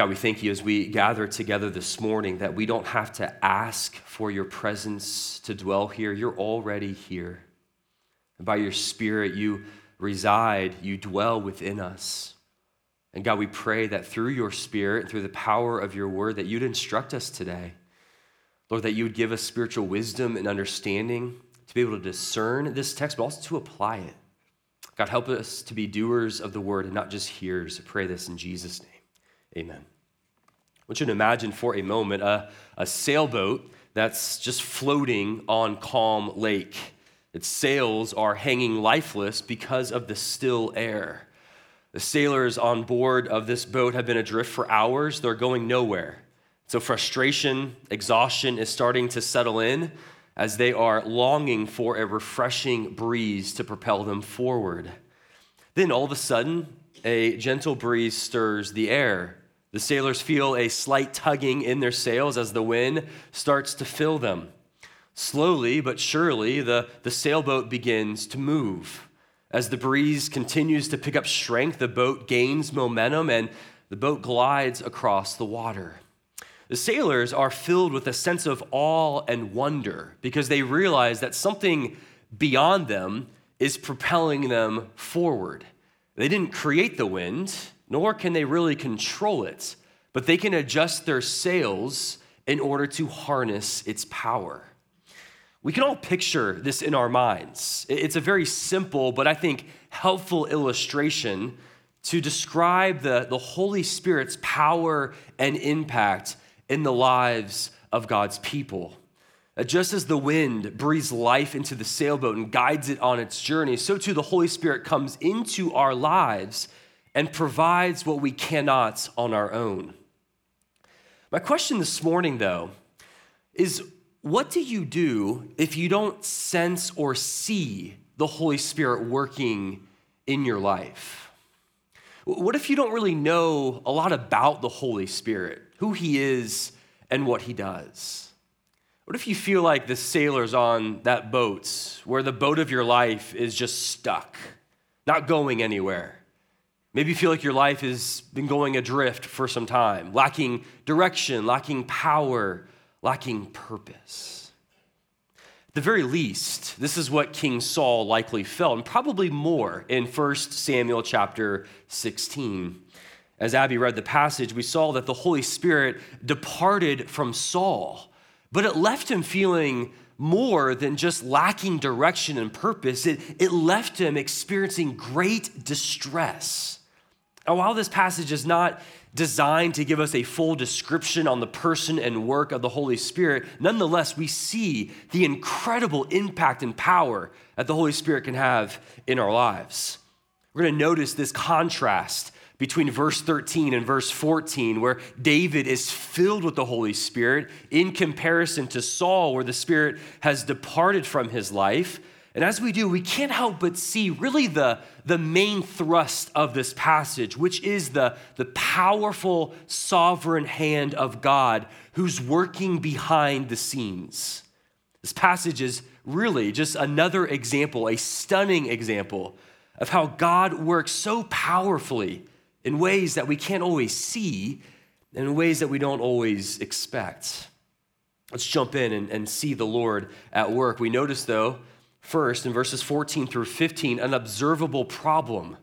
God, we thank you as we gather together this morning that we don't have to ask for your presence to dwell here. You're already here. And by your Spirit, you reside, you dwell within us. And God, we pray that through your Spirit, through the power of your word, that you'd instruct us today. Lord, that you would give us spiritual wisdom and understanding to be able to discern this text, but also to apply it. God, help us to be doers of the word and not just hearers. I pray this in Jesus' name. Amen. Want you to imagine for a moment a, a sailboat that's just floating on calm lake. Its sails are hanging lifeless because of the still air. The sailors on board of this boat have been adrift for hours. They're going nowhere. So frustration, exhaustion is starting to settle in as they are longing for a refreshing breeze to propel them forward. Then all of a sudden, a gentle breeze stirs the air. The sailors feel a slight tugging in their sails as the wind starts to fill them. Slowly but surely, the, the sailboat begins to move. As the breeze continues to pick up strength, the boat gains momentum and the boat glides across the water. The sailors are filled with a sense of awe and wonder because they realize that something beyond them is propelling them forward. They didn't create the wind, nor can they really control it, but they can adjust their sails in order to harness its power. We can all picture this in our minds. It's a very simple, but I think helpful illustration to describe the, the Holy Spirit's power and impact in the lives of God's people. Uh, just as the wind breathes life into the sailboat and guides it on its journey, so too the Holy Spirit comes into our lives and provides what we cannot on our own. My question this morning, though, is what do you do if you don't sense or see the Holy Spirit working in your life? What if you don't really know a lot about the Holy Spirit, who He is, and what He does? What if you feel like the sailors on that boat, where the boat of your life is just stuck, not going anywhere? Maybe you feel like your life has been going adrift for some time, lacking direction, lacking power, lacking purpose. At the very least, this is what King Saul likely felt, and probably more in 1 Samuel chapter 16. As Abby read the passage, we saw that the Holy Spirit departed from Saul, but it left him feeling more than just lacking direction and purpose. It, it left him experiencing great distress. And while this passage is not designed to give us a full description on the person and work of the Holy Spirit, nonetheless, we see the incredible impact and power that the Holy Spirit can have in our lives. We're going to notice this contrast between verse 13 and verse 14, where David is filled with the Holy Spirit in comparison to Saul, where the Spirit has departed from his life. And as we do, we can't help but see really the, the main thrust of this passage, which is the, the powerful sovereign hand of God who's working behind the scenes. This passage is really just another example, a stunning example of how God works so powerfully in ways that we can't always see and in ways that we don't always expect. Let's jump in and, and see the Lord at work. We notice, though, First, in verses 14 through 15, an observable problem.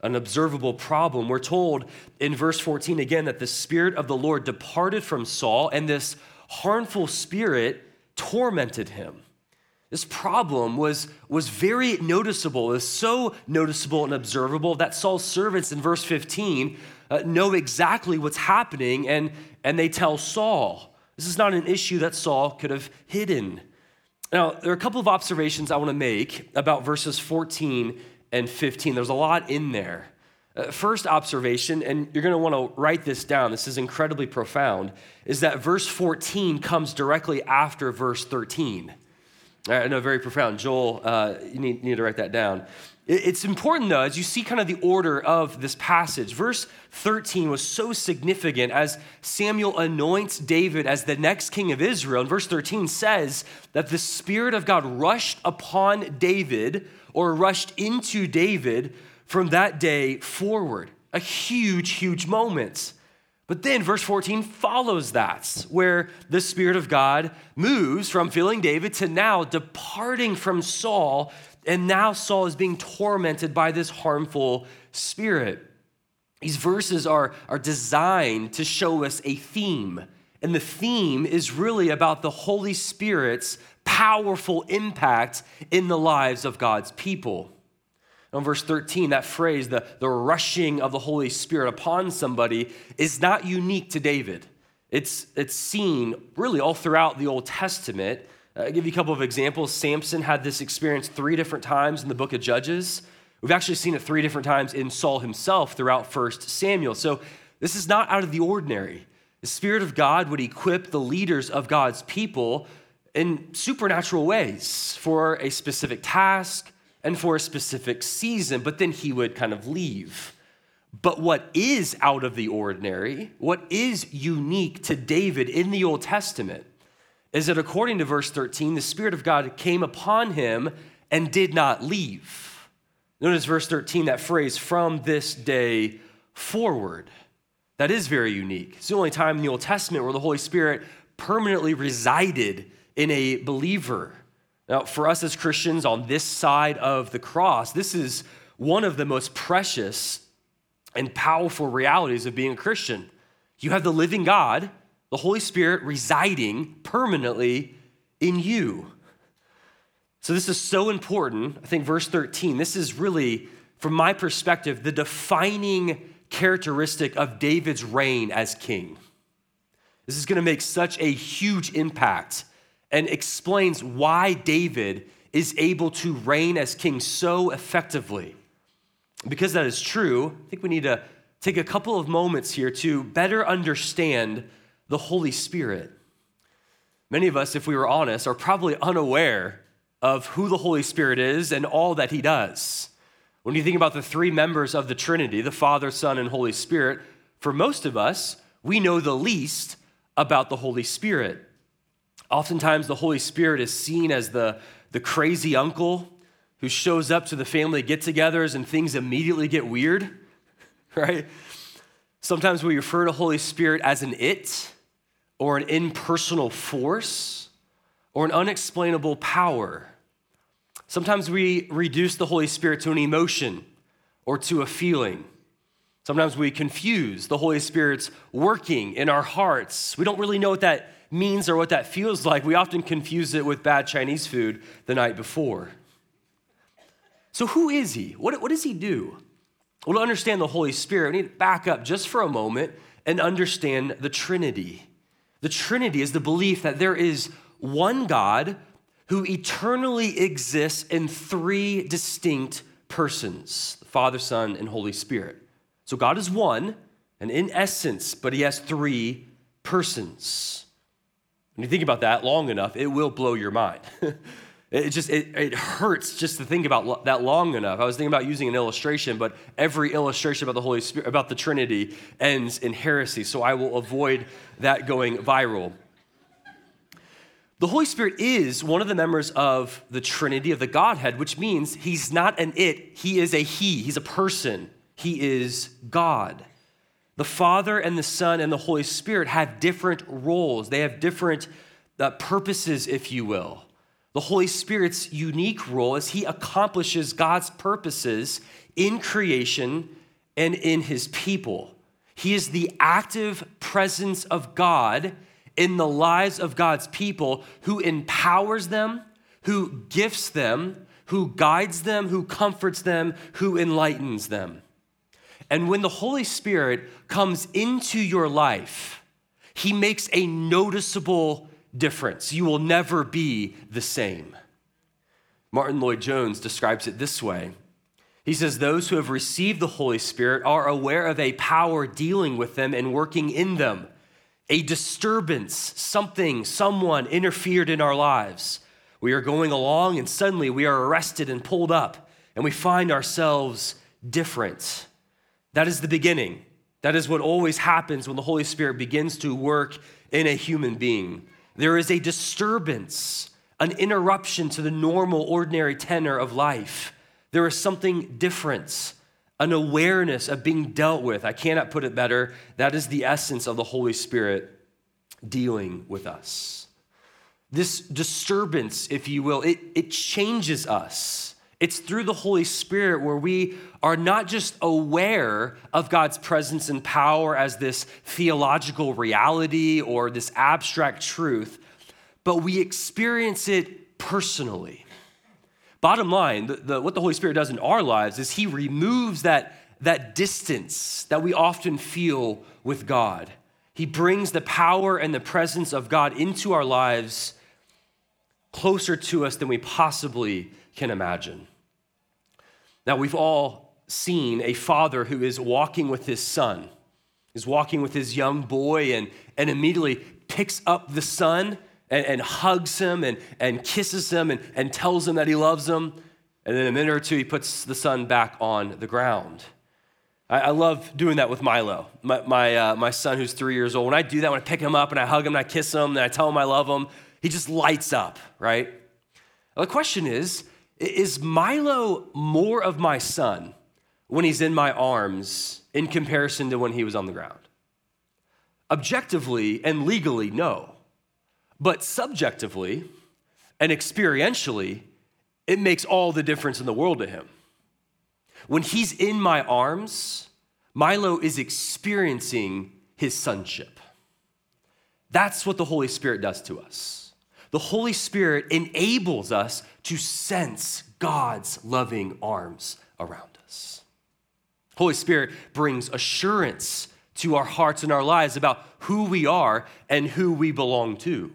An observable problem. We're told in verse 14 again that the Spirit of the Lord departed from Saul, and this harmful spirit tormented him. This problem was, was very noticeable. It was so noticeable and observable that Saul's servants in verse 15 uh, know exactly what's happening, and, and they tell Saul. This is not an issue that Saul could have hidden. Now, there are a couple of observations I want to make about verses 14 and 15. There's a lot in there. Uh, first observation, and you're going to want to write this down, this is incredibly profound, is that verse 14 comes directly after verse 13. I know, very profound. Joel, uh, you need, need to write that down. It's important, though, as you see kind of the order of this passage. Verse 13 was so significant as Samuel anoints David as the next king of Israel. And verse 13 says that the Spirit of God rushed upon David or rushed into David from that day forward. A huge, huge moment. But then verse 14 follows that, where the Spirit of God moves from filling David to now departing from Saul, and now Saul is being tormented by this harmful spirit. These verses are, are designed to show us a theme, and the theme is really about the Holy Spirit's powerful impact in the lives of God's people. In verse 13, that phrase, the, the rushing of the Holy Spirit upon somebody, is not unique to David. It's, it's seen really all throughout the Old Testament. Uh, I'll give you a couple of examples. Samson had this experience three different times in the book of Judges. We've actually seen it three different times in Saul himself throughout 1 Samuel. So this is not out of the ordinary. The Spirit of God would equip the leaders of God's people in supernatural ways for a specific task, and for a specific season, but then he would kind of leave. But what is out of the ordinary, what is unique to David in the Old Testament, is that according to verse 13, the Spirit of God came upon him and did not leave. Notice verse 13, that phrase, from this day forward. That is very unique. It's the only time in the Old Testament where the Holy Spirit permanently resided in a believer. Now, for us as Christians on this side of the cross, this is one of the most precious and powerful realities of being a Christian. You have the living God, the Holy Spirit residing permanently in you. So, this is so important. I think verse 13, this is really, from my perspective, the defining characteristic of David's reign as king. This is going to make such a huge impact and explains why David is able to reign as king so effectively. Because that is true, I think we need to take a couple of moments here to better understand the Holy Spirit. Many of us, if we were honest, are probably unaware of who the Holy Spirit is and all that he does. When you think about the three members of the Trinity, the Father, Son, and Holy Spirit, for most of us, we know the least about the Holy Spirit. Oftentimes, the Holy Spirit is seen as the, the crazy uncle who shows up to the family get togethers and things immediately get weird, right? Sometimes we refer to Holy Spirit as an it or an impersonal force or an unexplainable power. Sometimes we reduce the Holy Spirit to an emotion or to a feeling. Sometimes we confuse the Holy Spirit's working in our hearts. We don't really know what that means or what that feels like, we often confuse it with bad Chinese food the night before. So, who is he? What, what does he do? Well, to understand the Holy Spirit, we need to back up just for a moment and understand the Trinity. The Trinity is the belief that there is one God who eternally exists in three distinct persons the Father, Son, and Holy Spirit. So God is one, and in essence, but he has three persons. When you think about that long enough, it will blow your mind. it just it, it hurts just to think about that long enough. I was thinking about using an illustration, but every illustration about the Holy Spirit, about the Trinity, ends in heresy. So I will avoid that going viral. The Holy Spirit is one of the members of the Trinity of the Godhead, which means he's not an it, he is a he, he's a person, he is God. The Father and the Son and the Holy Spirit have different roles, they have different uh, purposes, if you will. The Holy Spirit's unique role is he accomplishes God's purposes in creation and in his people. He is the active presence of God in the lives of God's people who empowers them, who gifts them, who guides them, who comforts them, who enlightens them. And when the Holy Spirit comes into your life, he makes a noticeable difference. You will never be the same. Martyn Lloyd-Jones describes it this way He says, Those who have received the Holy Spirit are aware of a power dealing with them and working in them, a disturbance, something, someone interfered in our lives. We are going along and suddenly we are arrested and pulled up, and we find ourselves different. That is the beginning. That is what always happens when the Holy Spirit begins to work in a human being. There is a disturbance, an interruption to the normal, ordinary tenor of life. There is something different, an awareness of being dealt with. I cannot put it better. That is the essence of the Holy Spirit dealing with us. This disturbance, if you will, it, it changes us. It's through the Holy Spirit where we are not just aware of God's presence and power as this theological reality or this abstract truth, but we experience it personally. Bottom line, the, the, what the Holy Spirit does in our lives is He removes that, that distance that we often feel with God. He brings the power and the presence of God into our lives closer to us than we possibly can imagine. Now, we've all seen a father who is walking with his son, is walking with his young boy, and, and immediately picks up the son and, and hugs him and, and kisses him and, and tells him that he loves him. And then a minute or two, he puts the son back on the ground. I, I love doing that with Milo, my, my, uh, my son who's three years old. When I do that, when I pick him up and I hug him and I kiss him and I tell him I love him, he just lights up, right? the question is is Milo more of my son when he's in my arms in comparison to when he was on the ground? Objectively and legally, no. But subjectively and experientially, it makes all the difference in the world to him. When he's in my arms, Milo is experiencing his sonship. That's what the Holy Spirit does to us. The Holy Spirit enables us to sense God's loving arms around us. Holy Spirit brings assurance to our hearts and our lives about who we are and who we belong to.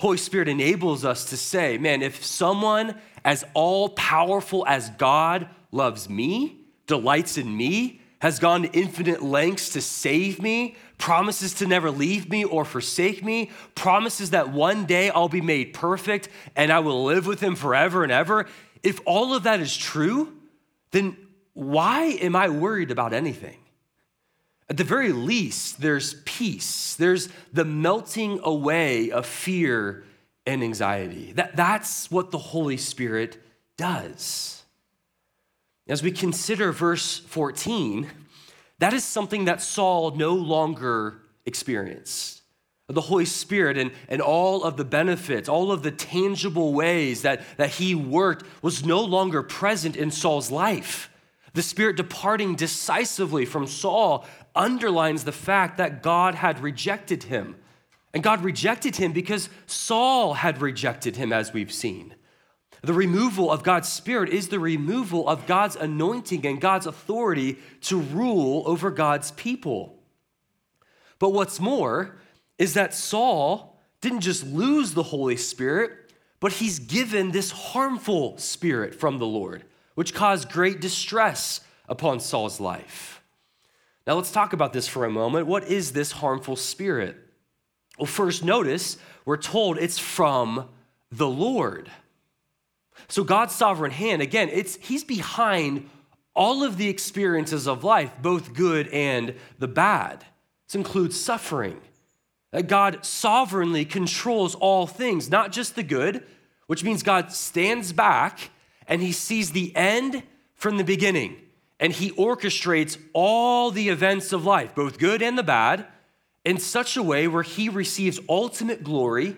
Holy Spirit enables us to say, man, if someone as all powerful as God loves me, delights in me, has gone to infinite lengths to save me, promises to never leave me or forsake me, promises that one day I'll be made perfect and I will live with him forever and ever. If all of that is true, then why am I worried about anything? At the very least, there's peace. There's the melting away of fear and anxiety. That, that's what the Holy Spirit does. As we consider verse 14, that is something that Saul no longer experienced. The Holy Spirit and, and all of the benefits, all of the tangible ways that, that he worked was no longer present in Saul's life. The Spirit departing decisively from Saul underlines the fact that God had rejected him. And God rejected him because Saul had rejected him, as we've seen. The removal of God's Spirit is the removal of God's anointing and God's authority to rule over God's people. But what's more is that Saul didn't just lose the Holy Spirit, but he's given this harmful spirit from the Lord, which caused great distress upon Saul's life. Now, let's talk about this for a moment. What is this harmful spirit? Well, first, notice we're told it's from the Lord. So, God's sovereign hand, again, it's, He's behind all of the experiences of life, both good and the bad. This includes suffering. That God sovereignly controls all things, not just the good, which means God stands back and He sees the end from the beginning and he orchestrates all the events of life, both good and the bad, in such a way where he receives ultimate glory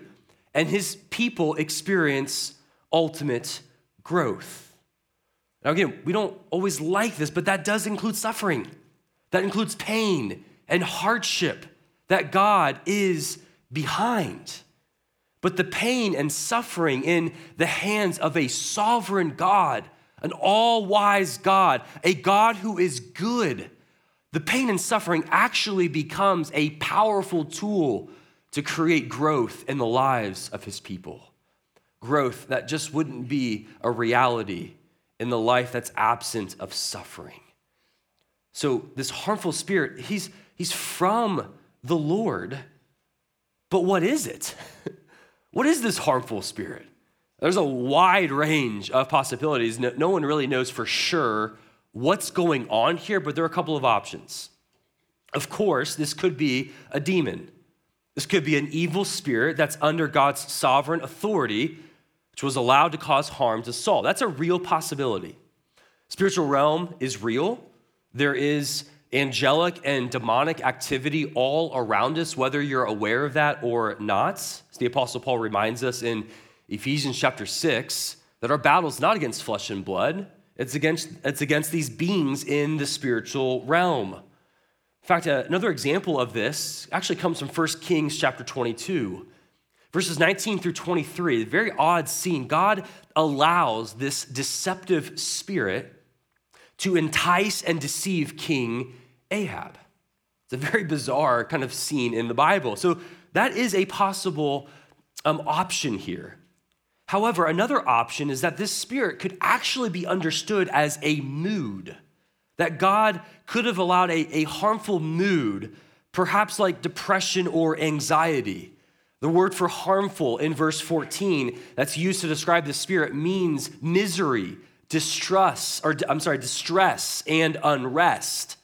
and his people experience ultimate growth. Now, again, we don't always like this, but that does include suffering. That includes pain and hardship that God is behind. But the pain and suffering in the hands of a sovereign God an all wise God, a God who is good, the pain and suffering actually becomes a powerful tool to create growth in the lives of his people. Growth that just wouldn't be a reality in the life that's absent of suffering. So, this harmful spirit, he's, he's from the Lord. But what is it? what is this harmful spirit? There's a wide range of possibilities. No, no, one really knows for sure what's going on here, but there are a couple of options. Of course, this could be a demon. This could be an evil spirit that's under God's sovereign authority, which was allowed to cause harm to Saul. That's a real possibility. Spiritual realm is real. There is angelic and demonic activity all around us, whether you're aware of that or not. As the Apostle Paul reminds us in Ephesians chapter 6 that our battle is not against flesh and blood, it's against, it's against these beings in the spiritual realm. In fact, another example of this actually comes from 1 Kings chapter 22. Verses 19 through 23, a very odd scene. God allows this deceptive spirit to entice and deceive King Ahab. It's a very bizarre kind of scene in the Bible. So that is a possible um, option here. However, another option is that this spirit could actually be understood as a mood, that God could have allowed a, a harmful mood, perhaps like depression or anxiety. The word for harmful in verse 14 that's used to describe the spirit means misery, distress, or I'm sorry, distress and unrest.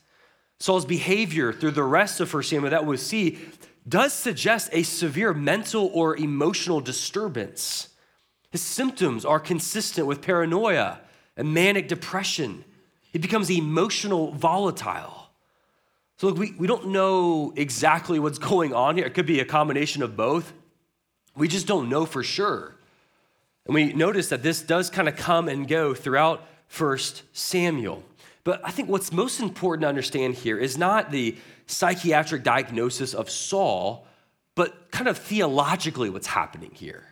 Saul's behavior through the rest of 1 Samuel that we see does suggest a severe mental or emotional disturbance. His symptoms are consistent with paranoia and manic depression. He becomes emotional volatile. So, look, we, we don't know exactly what's going on here. It could be a combination of both. We just don't know for sure. And we notice that this does kind of come and go throughout First Samuel. But I think what's most important to understand here is not the psychiatric diagnosis of Saul, but kind of theologically what's happening here.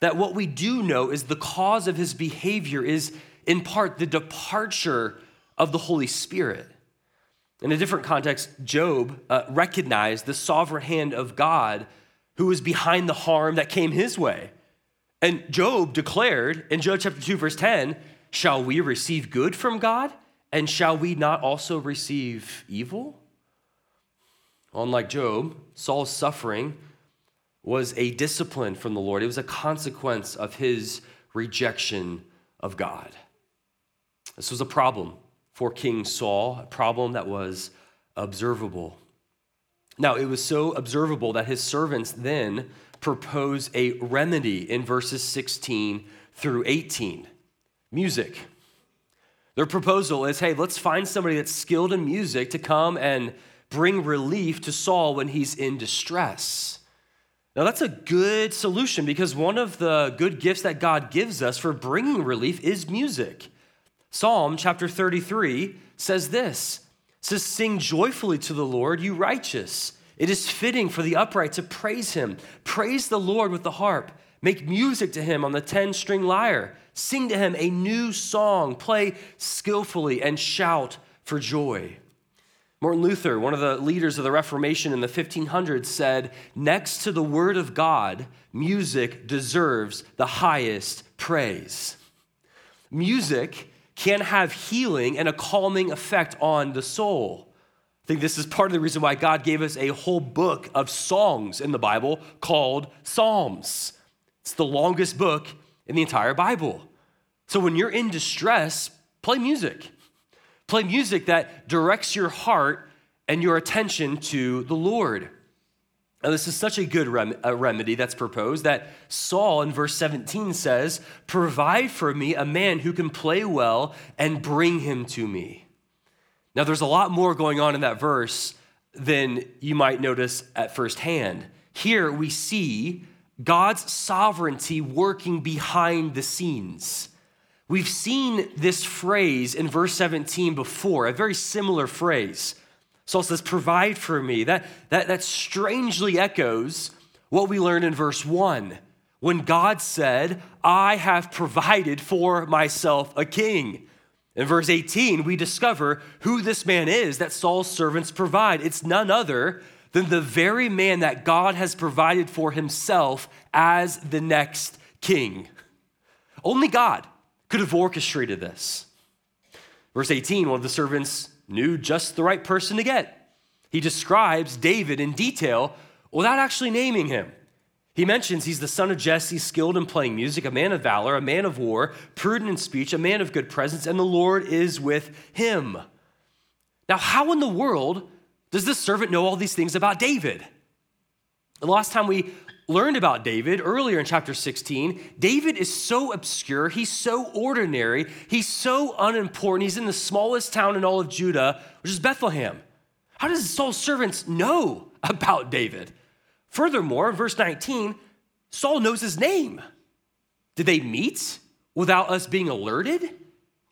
That what we do know is the cause of his behavior is in part the departure of the Holy Spirit. In a different context, Job uh, recognized the sovereign hand of God who was behind the harm that came his way. And Job declared in Job chapter 2, verse 10, Shall we receive good from God? And shall we not also receive evil? Unlike Job, Saul's suffering was a discipline from the Lord, it was a consequence of his rejection of God. This was a problem for King Saul, a problem that was observable. Now, it was so observable that his servants then propose a remedy in verses 16 through 18 music. Their proposal is hey, let's find somebody that's skilled in music to come and bring relief to Saul when he's in distress. Now, that's a good solution because one of the good gifts that God gives us for bringing relief is music. Psalm chapter 33 says this says, Sing joyfully to the Lord, you righteous. It is fitting for the upright to praise him. Praise the Lord with the harp. Make music to him on the 10 string lyre. Sing to him a new song, play skillfully, and shout for joy. Martin Luther, one of the leaders of the Reformation in the 1500s, said, Next to the Word of God, music deserves the highest praise. Music can have healing and a calming effect on the soul. I think this is part of the reason why God gave us a whole book of songs in the Bible called Psalms. It's the longest book in the entire Bible. So when you're in distress, play music. Play music that directs your heart and your attention to the Lord. Now, this is such a good rem- a remedy that's proposed that Saul in verse 17 says, Provide for me a man who can play well and bring him to me. Now, there's a lot more going on in that verse than you might notice at first hand. Here we see God's sovereignty working behind the scenes. We've seen this phrase in verse 17 before, a very similar phrase. Saul says, Provide for me. That, that, that strangely echoes what we learned in verse 1 when God said, I have provided for myself a king. In verse 18, we discover who this man is that Saul's servants provide. It's none other than the very man that God has provided for himself as the next king. Only God could have orchestrated this. Verse 18, one of the servants knew just the right person to get. He describes David in detail without actually naming him. He mentions he's the son of Jesse, skilled in playing music, a man of valor, a man of war, prudent in speech, a man of good presence, and the Lord is with him. Now, how in the world does this servant know all these things about David? The last time we learned about David earlier in chapter 16. David is so obscure, he's so ordinary, he's so unimportant. He's in the smallest town in all of Judah, which is Bethlehem. How does Saul's servants know about David? Furthermore, verse 19, Saul knows his name. Did they meet without us being alerted?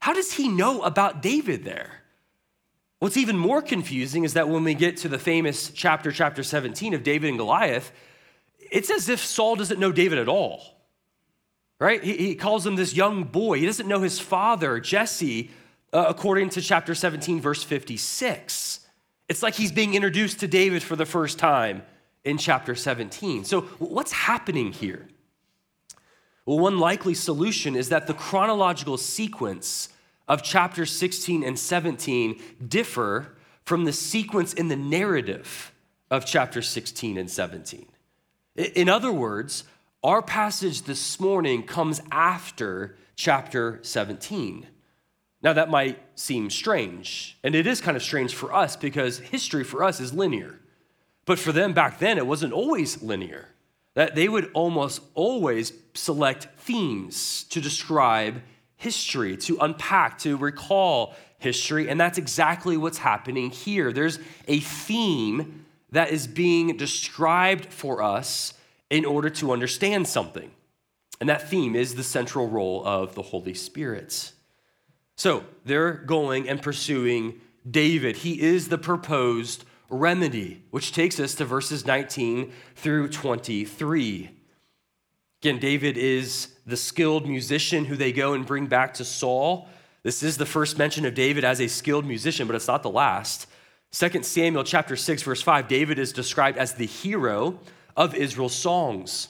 How does he know about David there? What's even more confusing is that when we get to the famous chapter, chapter 17 of David and Goliath, it's as if Saul doesn't know David at all, right? He, he calls him this young boy. He doesn't know his father, Jesse, uh, according to chapter 17, verse 56. It's like he's being introduced to David for the first time in chapter 17. So, what's happening here? Well, one likely solution is that the chronological sequence of chapter 16 and 17 differ from the sequence in the narrative of chapter 16 and 17. In other words, our passage this morning comes after chapter 17. Now, that might seem strange, and it is kind of strange for us because history for us is linear. But for them back then, it wasn't always linear. That they would almost always select themes to describe history, to unpack, to recall history, and that's exactly what's happening here. There's a theme that is being described for us in order to understand something. And that theme is the central role of the Holy Spirit. So they're going and pursuing David. He is the proposed remedy, which takes us to verses 19 through 23. Again, David is the skilled musician who they go and bring back to Saul. This is the first mention of David as a skilled musician, but it's not the last. 2 Samuel chapter 6 verse 5, David is described as the hero of Israel's songs.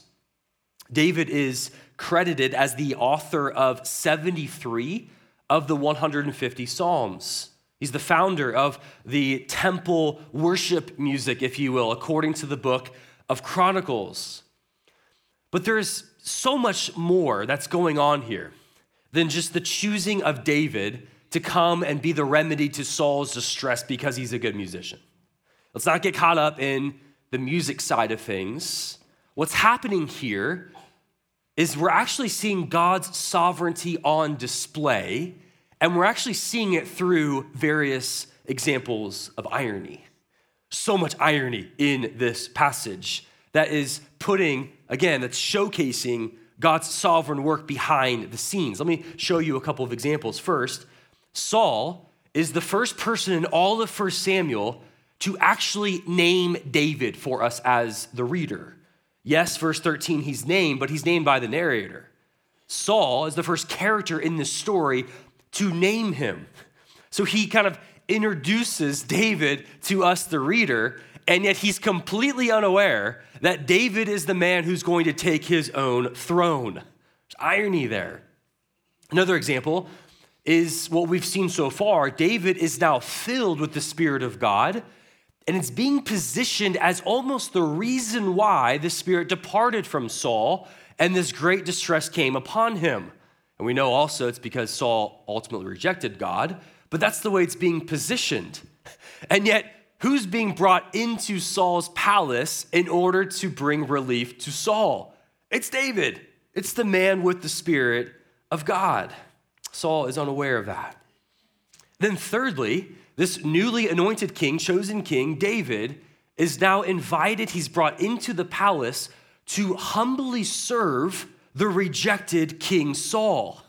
David is credited as the author of 73 of the 150 Psalms. He's the founder of the temple worship music, if you will, according to the book of Chronicles. But there's so much more that's going on here than just the choosing of David to come and be the remedy to Saul's distress because he's a good musician. Let's not get caught up in the music side of things. What's happening here is we're actually seeing God's sovereignty on display, and we're actually seeing it through various examples of irony. So much irony in this passage that is putting, again, that's showcasing God's sovereign work behind the scenes. Let me show you a couple of examples. First, Saul is the first person in all of 1 Samuel to actually name David for us as the reader. Yes, verse 13, he's named, but he's named by the narrator. Saul is the first character in this story to name him. So he kind of introduces David to us, the reader, and yet he's completely unaware that David is the man who's going to take his own throne. There's irony there. Another example is what we've seen so far. David is now filled with the Spirit of God and it's being positioned as almost the reason why the Spirit departed from Saul and this great distress came upon him. And we know also it's because Saul ultimately rejected God, but that's the way it's being positioned. And yet, who's being brought into Saul's palace in order to bring relief to Saul? It's David. It's the man with the Spirit of God. Saul is unaware of that. Then, thirdly, this newly anointed king, chosen king, David, is now invited, he's brought into the palace to humbly serve the rejected King Saul.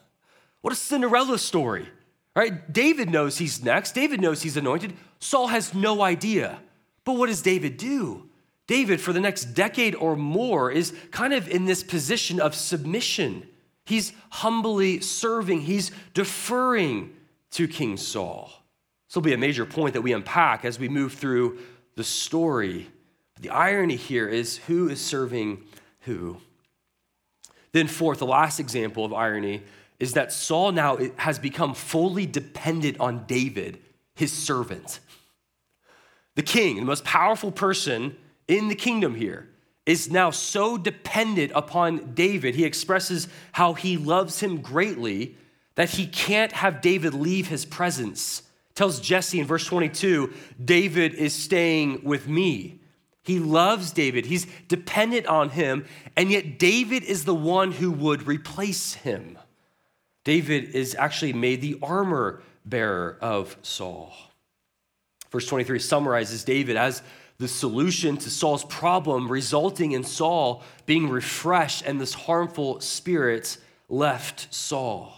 What a Cinderella story, right? David knows he's next. David knows he's anointed. Saul has no idea. But what does David do? David, for the next decade or more, is kind of in this position of submission. He's humbly serving, he's deferring to King Saul. This will be a major point that we unpack as we move through the story. The irony here is who is serving who. Then, fourth, the last example of irony is that Saul now has become fully dependent on David, his servant. The king, the most powerful person in the kingdom here, is now so dependent upon David. He expresses how he loves him greatly that he can't have David leave his presence tells Jesse in verse 22 David is staying with me. He loves David. He's dependent on him, and yet David is the one who would replace him. David is actually made the armor bearer of Saul. Verse 23 summarizes David as the solution to Saul's problem, resulting in Saul being refreshed and this harmful spirit left Saul.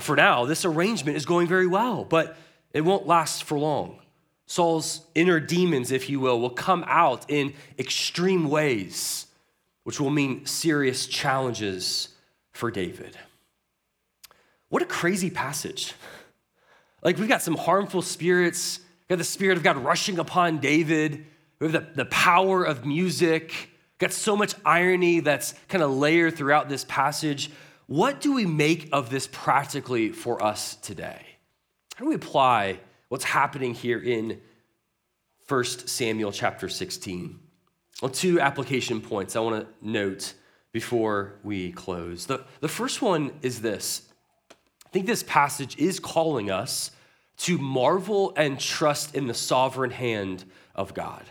For now, this arrangement is going very well, but it won't last for long. Saul's inner demons, if you will, will come out in extreme ways, which will mean serious challenges for David. What a crazy passage. Like, we've got some harmful spirits. We've got the Spirit of God rushing upon David. We have the, the power of music. Got so much irony that's kind of layered throughout this passage. What do we make of this practically for us today? How do we apply what's happening here in 1 Samuel chapter 16. Well, two application points I want to note before we close. The, the first one is this I think this passage is calling us to marvel and trust in the sovereign hand of God.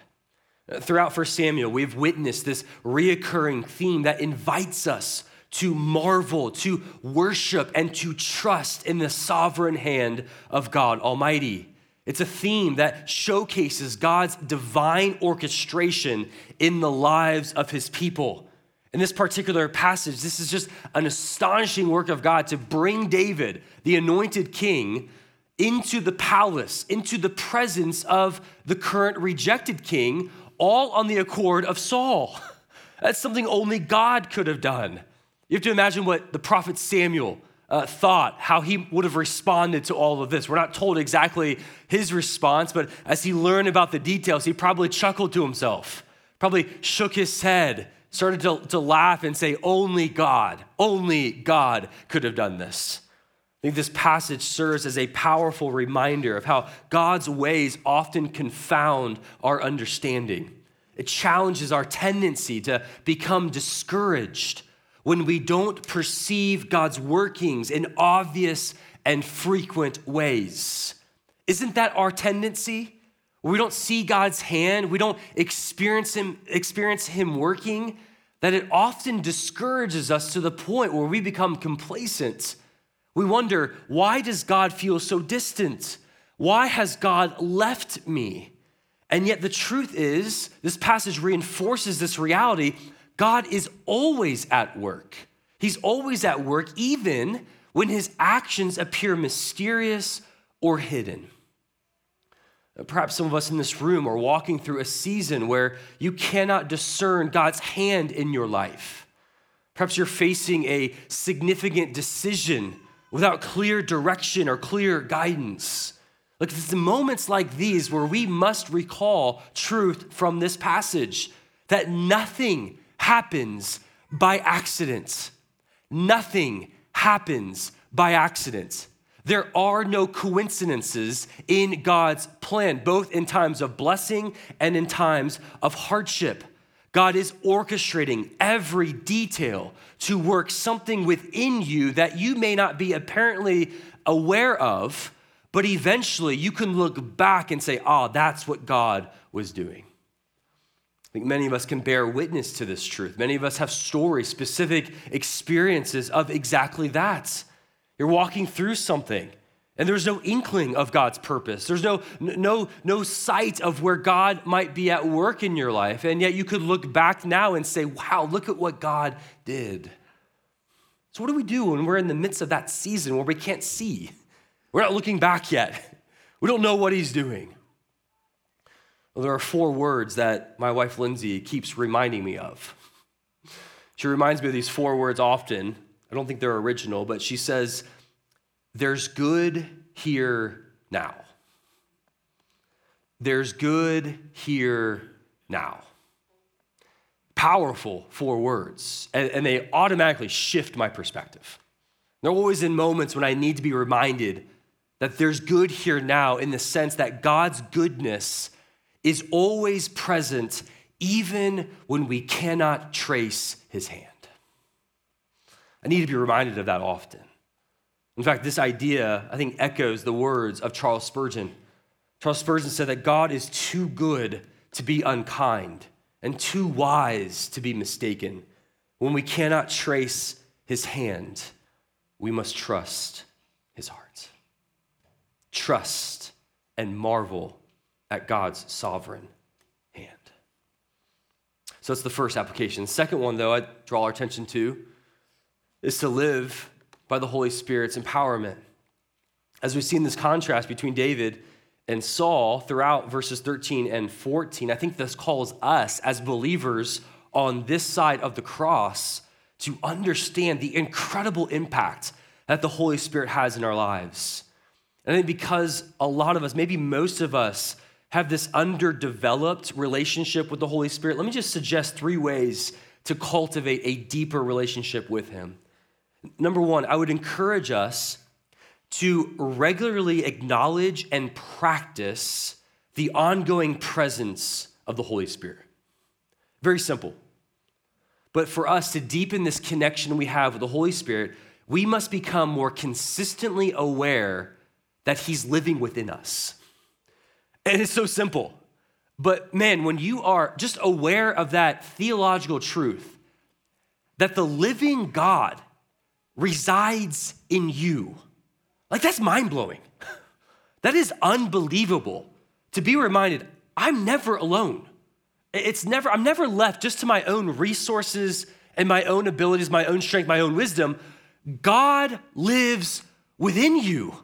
Throughout 1 Samuel, we've witnessed this reoccurring theme that invites us to marvel, to worship, and to trust in the sovereign hand of God Almighty. It's a theme that showcases God's divine orchestration in the lives of his people. In this particular passage, this is just an astonishing work of God to bring David, the anointed king, into the palace, into the presence of the current rejected king, all on the accord of Saul. That's something only God could have done. You have to imagine what the prophet Samuel uh, thought, how he would have responded to all of this. We're not told exactly his response, but as he learned about the details, he probably chuckled to himself, probably shook his head, started to, to laugh and say, Only God, only God could have done this. I think this passage serves as a powerful reminder of how God's ways often confound our understanding. It challenges our tendency to become discouraged when we don't perceive God's workings in obvious and frequent ways. Isn't that our tendency? We don't see God's hand, we don't experience him, experience him working, that it often discourages us to the point where we become complacent. We wonder, why does God feel so distant? Why has God left me? And yet, the truth is, this passage reinforces this reality God is always at work. He's always at work, even when his actions appear mysterious or hidden. Perhaps some of us in this room are walking through a season where you cannot discern God's hand in your life. Perhaps you're facing a significant decision without clear direction or clear guidance. Look, it's the moments like these where we must recall truth from this passage that nothing happens by accident. Nothing happens by accident. There are no coincidences in God's plan, both in times of blessing and in times of hardship. God is orchestrating every detail to work something within you that you may not be apparently aware of, but eventually you can look back and say, oh, that's what God was doing. I think many of us can bear witness to this truth. Many of us have stories, specific experiences of exactly that. You're walking through something and there's no inkling of God's purpose. There's no, no, no sight of where God might be at work in your life. And yet you could look back now and say, wow, look at what God did. So, what do we do when we're in the midst of that season where we can't see? We're not looking back yet. We don't know what He's doing. Well, there are four words that my wife Lindsay keeps reminding me of. She reminds me of these four words often. I don't think they're original, but she says, There's good here now. There's good here now. Powerful four words, and, and they automatically shift my perspective. They're always in moments when I need to be reminded that there's good here now in the sense that God's goodness is always present even when we cannot trace his hand. I need to be reminded of that often. In fact, this idea, I think, echoes the words of Charles Spurgeon. Charles Spurgeon said that God is too good to be unkind, and too wise to be mistaken. When we cannot trace his hand, we must trust his heart. Trust and marvel at God's sovereign hand. So that's the first application. The second one, though, I draw our attention to is to live by the Holy Spirit's empowerment. As we see in this contrast between David and Saul throughout verses 13 and 14, I think this calls us as believers on this side of the cross to understand the incredible impact that the Holy Spirit has in our lives. And I think because a lot of us, maybe most of us, have this underdeveloped relationship with the Holy Spirit, let me just suggest three ways to cultivate a deeper relationship with Him. Number one, I would encourage us to regularly acknowledge and practice the ongoing presence of the Holy Spirit. Very simple. But for us to deepen this connection we have with the Holy Spirit, we must become more consistently aware that He's living within us. And it's so simple. But man, when you are just aware of that theological truth, that the living God resides in you, like that's mind blowing. That is unbelievable to be reminded I'm never alone. It's never, I'm never left just to my own resources and my own abilities, my own strength, my own wisdom. God lives within you.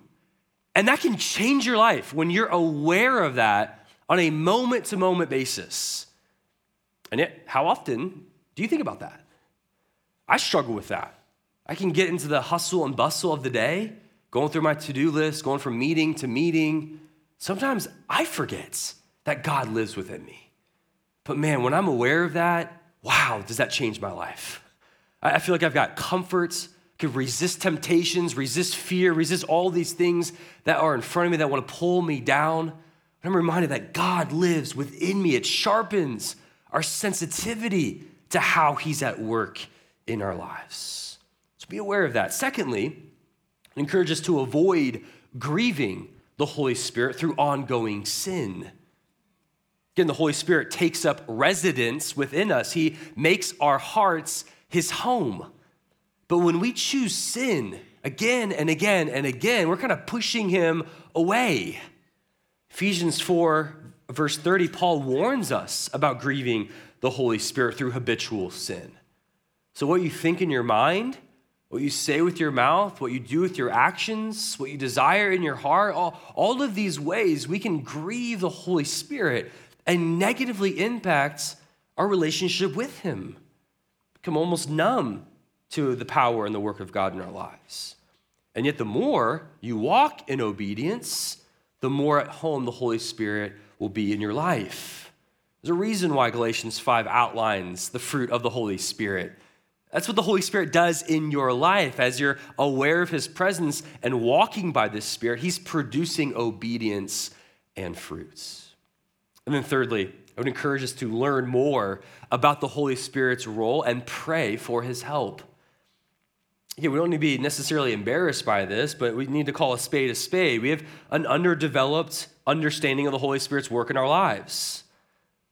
And that can change your life when you're aware of that on a moment to moment basis. And yet, how often do you think about that? I struggle with that. I can get into the hustle and bustle of the day, going through my to do list, going from meeting to meeting. Sometimes I forget that God lives within me. But man, when I'm aware of that, wow, does that change my life? I feel like I've got comforts can resist temptations, resist fear, resist all these things that are in front of me that want to pull me down. I'm reminded that God lives within me. It sharpens our sensitivity to how He's at work in our lives. So be aware of that. Secondly, it encourages us to avoid grieving the Holy Spirit through ongoing sin. Again, the Holy Spirit takes up residence within us, He makes our hearts His home. But when we choose sin again and again and again, we're kind of pushing him away. Ephesians 4, verse 30, Paul warns us about grieving the Holy Spirit through habitual sin. So, what you think in your mind, what you say with your mouth, what you do with your actions, what you desire in your heart, all, all of these ways we can grieve the Holy Spirit and negatively impact our relationship with Him. Become almost numb to the power and the work of God in our lives. And yet, the more you walk in obedience, the more at home the Holy Spirit will be in your life. There's a reason why Galatians 5 outlines the fruit of the Holy Spirit. That's what the Holy Spirit does in your life. As you're aware of His presence and walking by this Spirit, He's producing obedience and fruits. And then, thirdly, I would encourage us to learn more about the Holy Spirit's role and pray for His help. Yeah, we don't need to be necessarily embarrassed by this, but we need to call a spade a spade. We have an underdeveloped understanding of the Holy Spirit's work in our lives.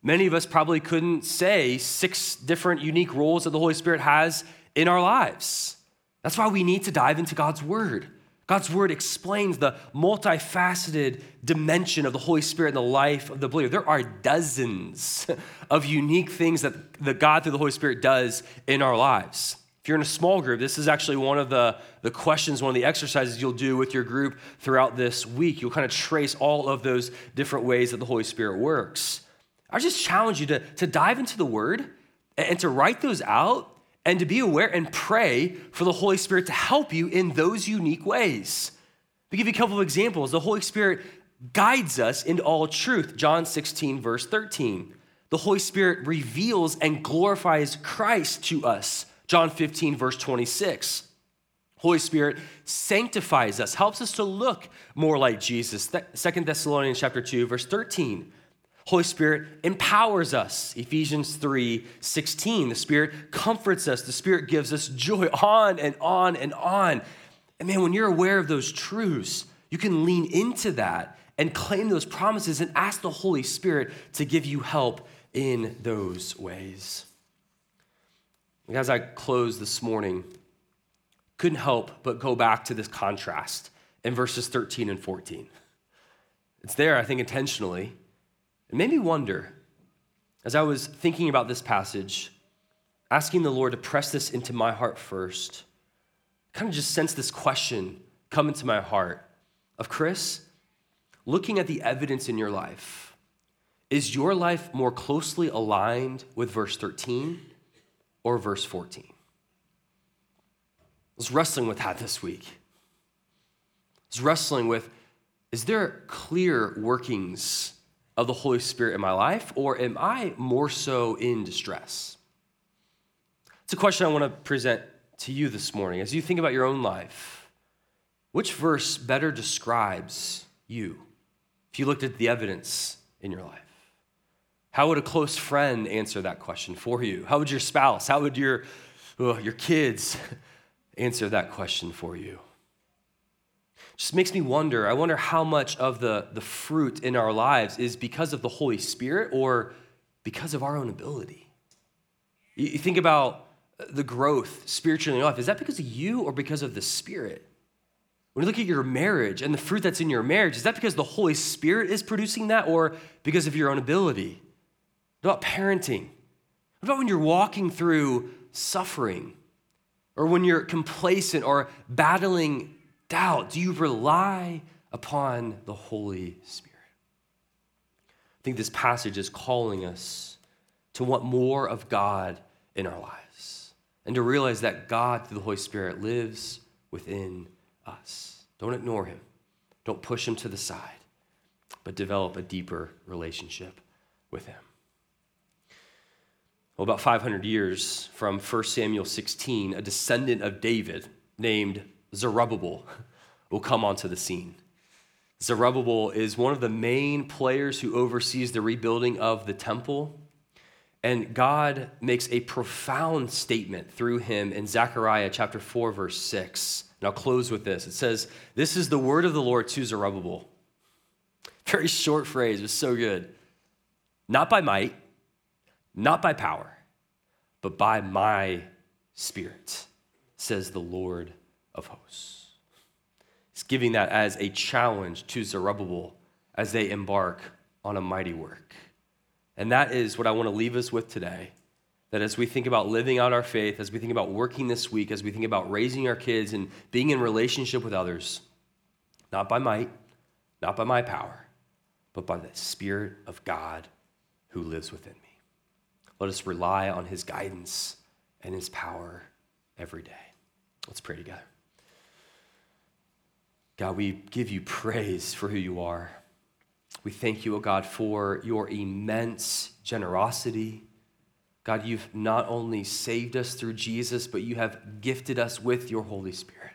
Many of us probably couldn't say six different unique roles that the Holy Spirit has in our lives. That's why we need to dive into God's Word. God's Word explains the multifaceted dimension of the Holy Spirit in the life of the believer. There are dozens of unique things that, that God, through the Holy Spirit, does in our lives. If you're in a small group, this is actually one of the, the questions, one of the exercises you'll do with your group throughout this week. You'll kind of trace all of those different ways that the Holy Spirit works. I just challenge you to, to dive into the Word and to write those out and to be aware and pray for the Holy Spirit to help you in those unique ways. To give you a couple of examples, the Holy Spirit guides us into all truth. John 16, verse 13. The Holy Spirit reveals and glorifies Christ to us. John 15, verse 26. Holy Spirit sanctifies us, helps us to look more like Jesus. Second Thessalonians chapter 2, verse 13. Holy Spirit empowers us. Ephesians 3 16. The Spirit comforts us. The Spirit gives us joy on and on and on. And man, when you're aware of those truths, you can lean into that and claim those promises and ask the Holy Spirit to give you help in those ways. As I close this morning, couldn't help but go back to this contrast in verses 13 and 14. It's there, I think, intentionally. It made me wonder, as I was thinking about this passage, asking the Lord to press this into my heart first, kind of just sense this question come into my heart of Chris, looking at the evidence in your life, is your life more closely aligned with verse 13 or verse 14? I was wrestling with that this week. I was wrestling with is there clear workings of the Holy Spirit in my life, or am I more so in distress? It's a question I want to present to you this morning. As you think about your own life, which verse better describes you if you looked at the evidence in your life? How would a close friend answer that question for you? How would your spouse, how would your, oh, your kids answer that question for you? Just makes me wonder. I wonder how much of the, the fruit in our lives is because of the Holy Spirit or because of our own ability. You, you think about uh, the growth spiritually in life. Is that because of you or because of the Spirit? When you look at your marriage and the fruit that's in your marriage, is that because the Holy Spirit is producing that or because of your own ability? What about parenting? What about when you're walking through suffering or when you're complacent or battling doubt? Do you rely upon the Holy Spirit? I think this passage is calling us to want more of God in our lives and to realize that God, through the Holy Spirit, lives within us. Don't ignore him, don't push him to the side, but develop a deeper relationship with him. Well, about 500 years from 1 Samuel 16, a descendant of David named Zerubbabel will come onto the scene. Zerubbabel is one of the main players who oversees the rebuilding of the temple. And God makes a profound statement through him in Zechariah chapter 4, verse 6. And I'll close with this. It says, This is the word of the Lord to Zerubbabel. Very short phrase, it's so good. Not by might, not by power, but by my spirit, says the Lord of hosts. He's giving that as a challenge to Zerubbabel as they embark on a mighty work. And that is what I want to leave us with today. That as we think about living out our faith, as we think about working this week, as we think about raising our kids and being in relationship with others, not by might, not by my power, but by the Spirit of God who lives within me. Let us rely on his guidance and his power every day. Let's pray together. God, we give you praise for who you are. We thank you, O oh God, for your immense generosity. God, you've not only saved us through Jesus, but you have gifted us with your Holy Spirit.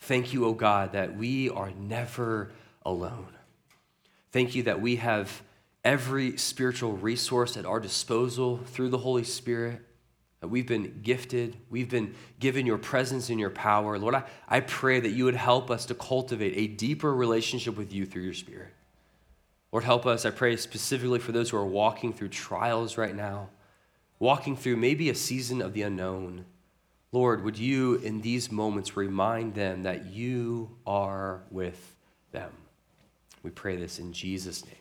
Thank you, O oh God, that we are never alone. Thank you that we have every spiritual resource at our disposal through the Holy Spirit. That we've been gifted, we've been given your presence and your power. Lord, I, I pray that you would help us to cultivate a deeper relationship with you through your Spirit. Lord, help us. I pray specifically for those who are walking through trials right now, walking through maybe a season of the unknown. Lord, would you in these moments remind them that you are with them? We pray this in Jesus' name.